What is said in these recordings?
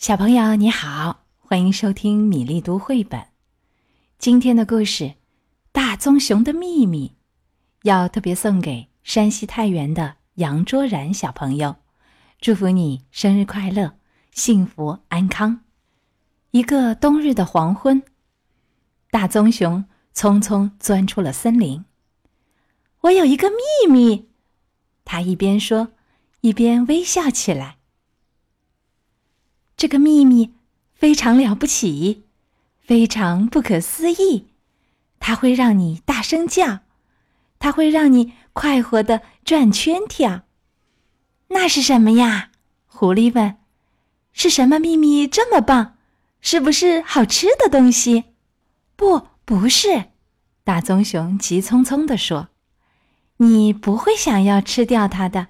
小朋友你好，欢迎收听米粒读绘本。今天的故事《大棕熊的秘密》，要特别送给山西太原的杨卓然小朋友，祝福你生日快乐，幸福安康。一个冬日的黄昏，大棕熊匆匆钻出了森林。我有一个秘密，他一边说，一边微笑起来。这个秘密非常了不起，非常不可思议，它会让你大声叫，它会让你快活的转圈跳。那是什么呀？狐狸问。是什么秘密这么棒？是不是好吃的东西？不，不是。大棕熊急匆匆地说：“你不会想要吃掉它的，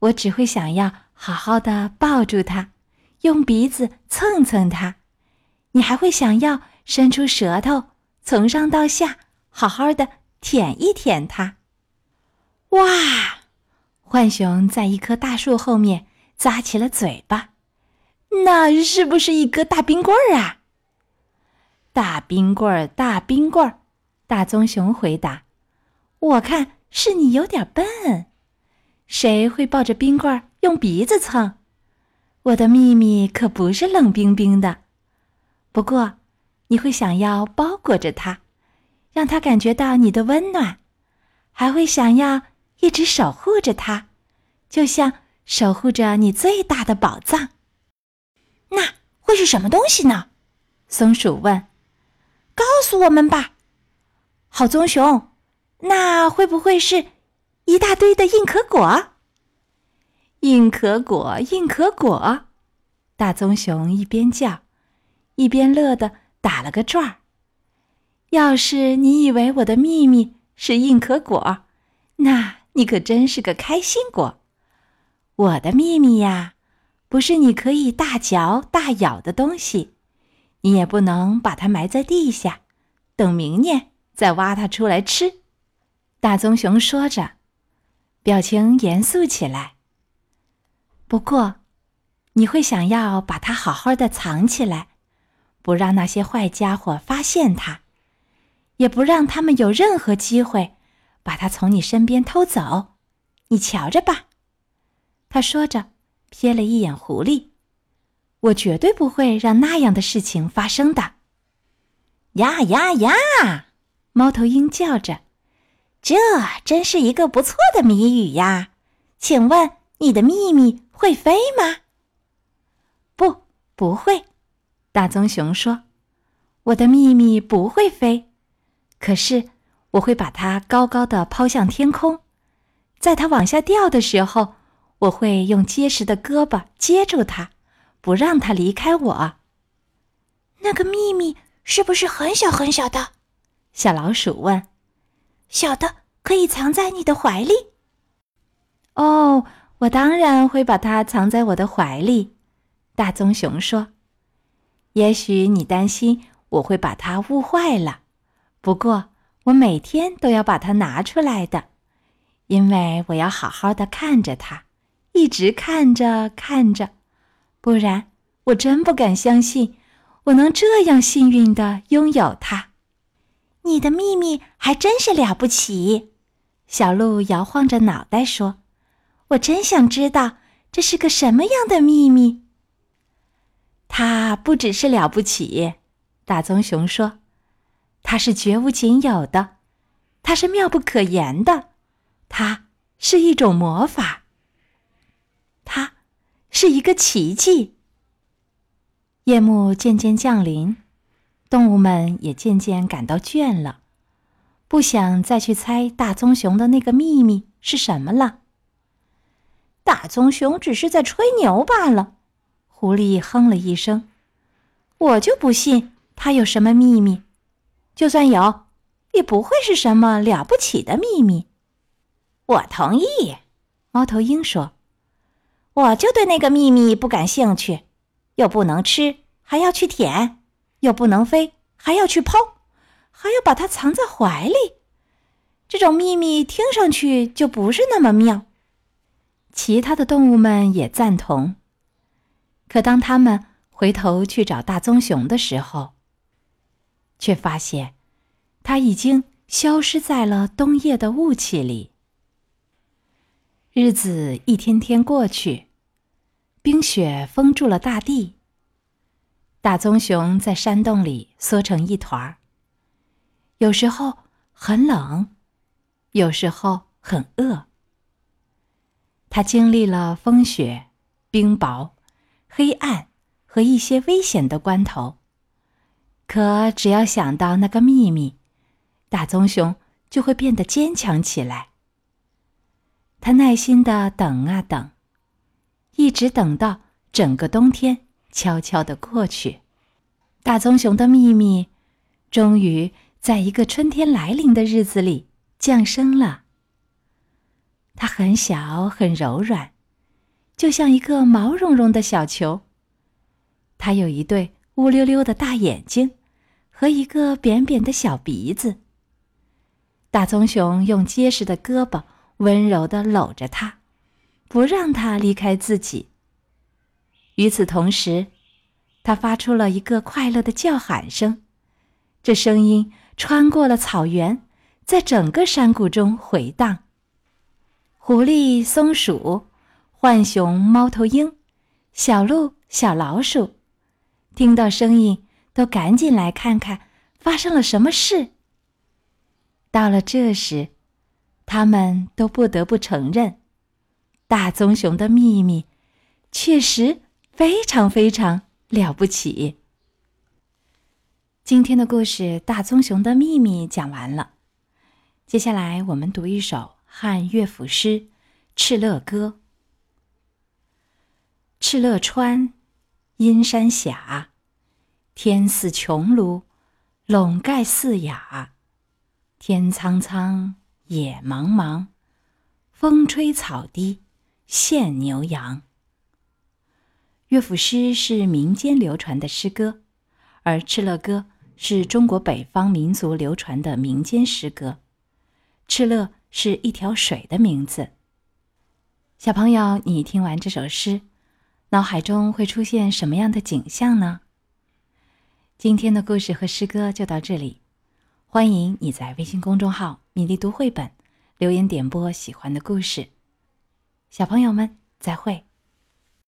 我只会想要好好的抱住它。”用鼻子蹭蹭它，你还会想要伸出舌头，从上到下好好的舔一舔它。哇！浣熊在一棵大树后面咂起了嘴巴，那是不是一个大冰棍儿啊？大冰棍儿，大冰棍儿！大棕熊回答：“我看是你有点笨，谁会抱着冰棍儿用鼻子蹭？”我的秘密可不是冷冰冰的，不过你会想要包裹着它，让它感觉到你的温暖，还会想要一直守护着它，就像守护着你最大的宝藏。那会是什么东西呢？松鼠问。告诉我们吧，好棕熊。那会不会是一大堆的硬壳果？硬壳果，硬壳果，大棕熊一边叫，一边乐得打了个转儿。要是你以为我的秘密是硬壳果，那你可真是个开心果。我的秘密呀，不是你可以大嚼大咬的东西，你也不能把它埋在地下，等明年再挖它出来吃。大棕熊说着，表情严肃起来。不过，你会想要把它好好的藏起来，不让那些坏家伙发现它，也不让他们有任何机会把它从你身边偷走。你瞧着吧，他说着，瞥了一眼狐狸。我绝对不会让那样的事情发生的。呀呀呀！猫头鹰叫着，这真是一个不错的谜语呀。请问你的秘密？会飞吗？不，不会。大棕熊说：“我的秘密不会飞，可是我会把它高高的抛向天空，在它往下掉的时候，我会用结实的胳膊接住它，不让它离开我。”那个秘密是不是很小很小的？小老鼠问。“小的可以藏在你的怀里。”哦。我当然会把它藏在我的怀里，大棕熊说。也许你担心我会把它误坏了，不过我每天都要把它拿出来的，因为我要好好的看着它，一直看着看着，不然我真不敢相信我能这样幸运的拥有它。你的秘密还真是了不起，小鹿摇晃着脑袋说。我真想知道这是个什么样的秘密。它不只是了不起，大棕熊说，它是绝无仅有的，它是妙不可言的，它是一种魔法，它是一个奇迹。夜幕渐渐降临，动物们也渐渐感到倦了，不想再去猜大棕熊的那个秘密是什么了。大棕熊只是在吹牛罢了，狐狸哼了一声。我就不信他有什么秘密，就算有，也不会是什么了不起的秘密。我同意，猫头鹰说。我就对那个秘密不感兴趣，又不能吃，还要去舔；又不能飞，还要去抛，还要把它藏在怀里。这种秘密听上去就不是那么妙。其他的动物们也赞同，可当他们回头去找大棕熊的时候，却发现它已经消失在了冬夜的雾气里。日子一天天过去，冰雪封住了大地。大棕熊在山洞里缩成一团儿，有时候很冷，有时候很饿。他经历了风雪、冰雹、黑暗和一些危险的关头，可只要想到那个秘密，大棕熊就会变得坚强起来。他耐心的等啊等，一直等到整个冬天悄悄的过去，大棕熊的秘密终于在一个春天来临的日子里降生了。它很小，很柔软，就像一个毛茸茸的小球。它有一对乌溜溜的大眼睛，和一个扁扁的小鼻子。大棕熊用结实的胳膊温柔地搂着它，不让它离开自己。与此同时，它发出了一个快乐的叫喊声，这声音穿过了草原，在整个山谷中回荡。狐狸、松鼠、浣熊、猫头鹰、小鹿、小老鼠，听到声音都赶紧来看看发生了什么事。到了这时，他们都不得不承认，大棕熊的秘密确实非常非常了不起。今天的故事《大棕熊的秘密》讲完了，接下来我们读一首。汉乐府诗《敕勒歌》：敕勒川，阴山下，天似穹庐，笼盖四野。天苍苍，野茫茫，风吹草低见牛羊。乐府诗是民间流传的诗歌，而敕勒歌是中国北方民族流传的民间诗歌。敕勒。是一条水的名字。小朋友，你听完这首诗，脑海中会出现什么样的景象呢？今天的故事和诗歌就到这里，欢迎你在微信公众号“米粒读绘本”留言点播喜欢的故事。小朋友们，再会。